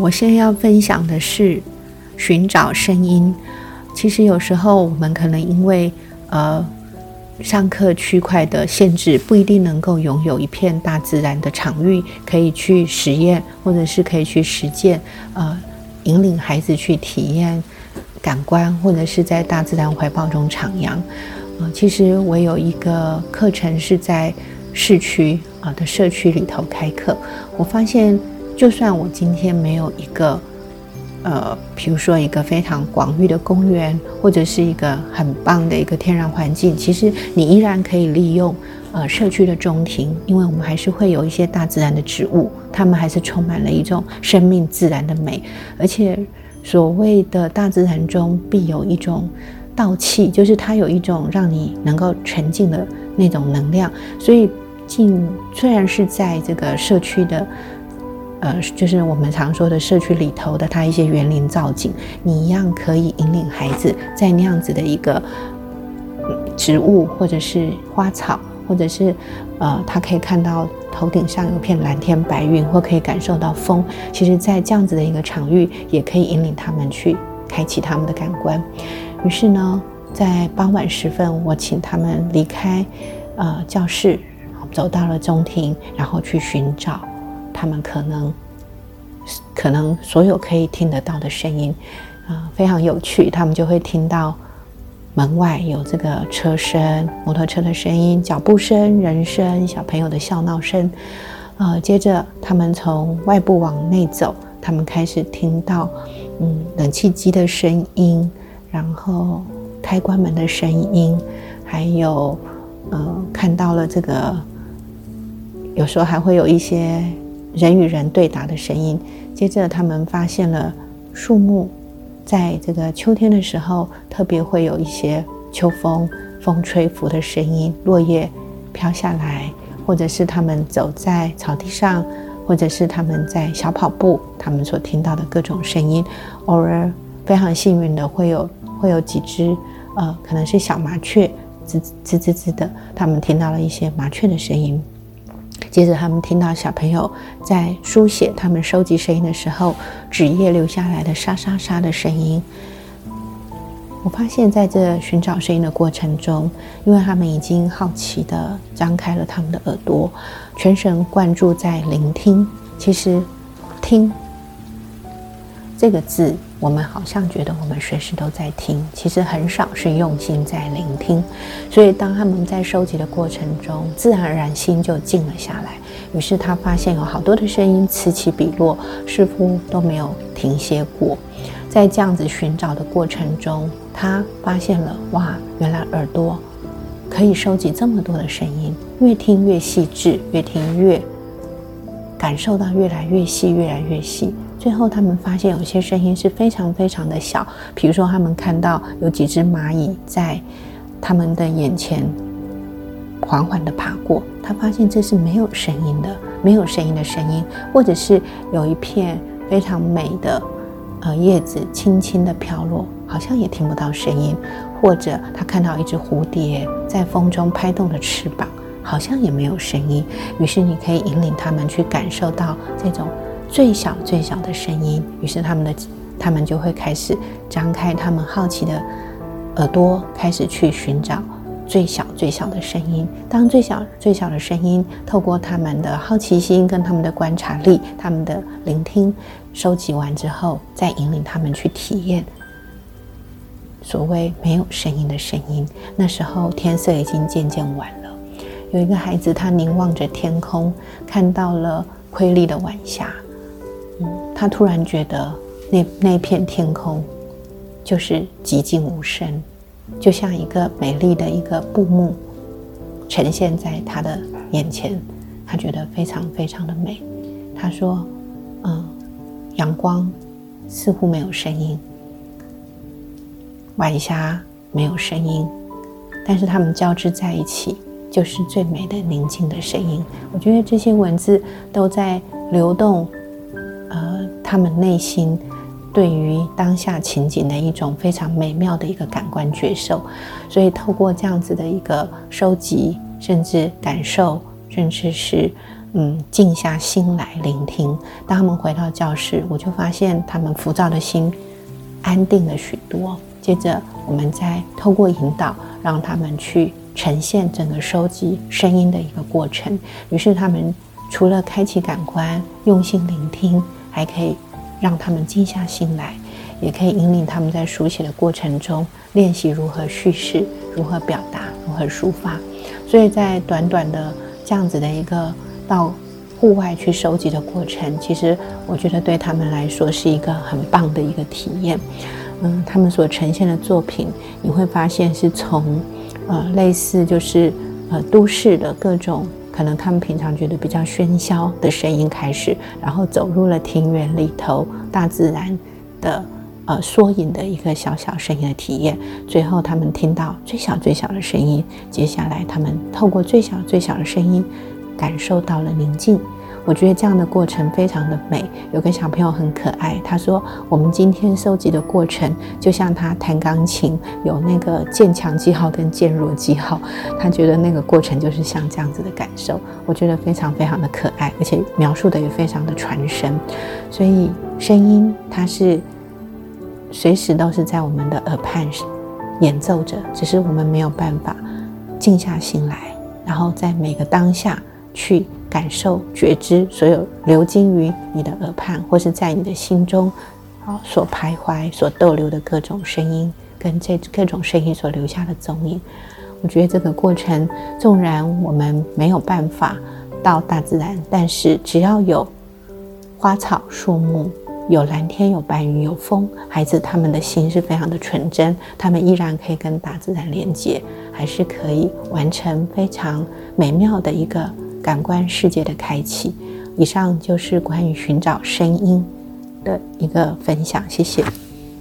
我现在要分享的是寻找声音。其实有时候我们可能因为呃上课区块的限制，不一定能够拥有一片大自然的场域可以去实验，或者是可以去实践，呃，引领孩子去体验感官，或者是在大自然怀抱中徜徉。啊，其实我有一个课程是在市区啊的社区里头开课，我发现。就算我今天没有一个，呃，比如说一个非常广域的公园，或者是一个很棒的一个天然环境，其实你依然可以利用呃社区的中庭，因为我们还是会有一些大自然的植物，它们还是充满了一种生命自然的美，而且所谓的大自然中必有一种道气，就是它有一种让你能够沉浸的那种能量，所以进虽然是在这个社区的。呃，就是我们常说的社区里头的它一些园林造景，你一样可以引领孩子在那样子的一个植物，或者是花草，或者是呃，他可以看到头顶上有片蓝天白云，或可以感受到风。其实，在这样子的一个场域，也可以引领他们去开启他们的感官。于是呢，在傍晚时分，我请他们离开呃教室，走到了中庭，然后去寻找。他们可能，可能所有可以听得到的声音，啊，非常有趣。他们就会听到门外有这个车声、摩托车的声音、脚步声、人声、小朋友的笑闹声。呃，接着他们从外部往内走，他们开始听到，嗯，冷气机的声音，然后开关门的声音，还有，呃，看到了这个，有时候还会有一些。人与人对答的声音。接着，他们发现了树木，在这个秋天的时候，特别会有一些秋风风吹拂的声音，落叶飘下来，或者是他们走在草地上，或者是他们在小跑步，他们所听到的各种声音。偶尔，非常幸运的会有会有几只呃，可能是小麻雀，吱吱吱吱的，他们听到了一些麻雀的声音。接着，他们听到小朋友在书写他们收集声音的时候，纸页留下来的沙沙沙的声音。我发现，在这寻找声音的过程中，因为他们已经好奇的张开了他们的耳朵，全神贯注在聆听。其实，听这个字。我们好像觉得我们随时都在听，其实很少是用心在聆听。所以当他们在收集的过程中，自然而然心就静了下来。于是他发现有好多的声音此起彼落，似乎都没有停歇过。在这样子寻找的过程中，他发现了哇，原来耳朵可以收集这么多的声音，越听越细致，越听越感受到越来越细，越来越细。最后，他们发现有些声音是非常非常的小，比如说，他们看到有几只蚂蚁在他们的眼前缓缓的爬过，他发现这是没有声音的，没有声音的声音，或者是有一片非常美的呃叶子轻轻的飘落，好像也听不到声音，或者他看到一只蝴蝶在风中拍动着翅膀，好像也没有声音。于是，你可以引领他们去感受到这种。最小最小的声音，于是他们的他们就会开始张开他们好奇的耳朵，开始去寻找最小最小的声音。当最小最小的声音透过他们的好奇心跟他们的观察力、他们的聆听收集完之后，再引领他们去体验所谓没有声音的声音。那时候天色已经渐渐晚了，有一个孩子他凝望着天空，看到了瑰丽的晚霞。他突然觉得，那那片天空就是寂静无声，就像一个美丽的一个布幕呈现在他的眼前。他觉得非常非常的美。他说：“嗯，阳光似乎没有声音，晚霞没有声音，但是它们交织在一起，就是最美的宁静的声音。”我觉得这些文字都在流动。他们内心对于当下情景的一种非常美妙的一个感官觉受，所以透过这样子的一个收集，甚至感受甚至是嗯静下心来聆听。当他们回到教室，我就发现他们浮躁的心安定了许多。接着，我们再透过引导，让他们去呈现整个收集声音的一个过程。于是，他们除了开启感官、用心聆听，还可以让他们静下心来，也可以引领他们在书写的过程中练习如何叙事、如何表达、如何抒发。所以在短短的这样子的一个到户外去收集的过程，其实我觉得对他们来说是一个很棒的一个体验。嗯，他们所呈现的作品，你会发现是从，呃，类似就是呃都市的各种可能他们平常觉得比较喧嚣的声音开始，然后走入了庭园里头，大自然的呃缩影的一个小小声音的体验，最后他们听到最小最小的声音，接下来他们透过最小最小的声音，感受到了宁静。我觉得这样的过程非常的美。有个小朋友很可爱，他说：“我们今天收集的过程，就像他弹钢琴有那个渐强记号跟渐弱记号，他觉得那个过程就是像这样子的感受。我觉得非常非常的可爱，而且描述的也非常的传神。所以声音它是随时都是在我们的耳畔演奏着，只是我们没有办法静下心来，然后在每个当下去。”感受、觉知所有流经于你的耳畔，或是在你的心中，啊，所徘徊、所逗留的各种声音，跟这各种声音所留下的踪影。我觉得这个过程，纵然我们没有办法到大自然，但是只要有花草树木、有蓝天、有白云、有风，孩子他们的心是非常的纯真，他们依然可以跟大自然连接，还是可以完成非常美妙的一个。感官世界的开启。以上就是关于寻找声音的一个分享，谢谢。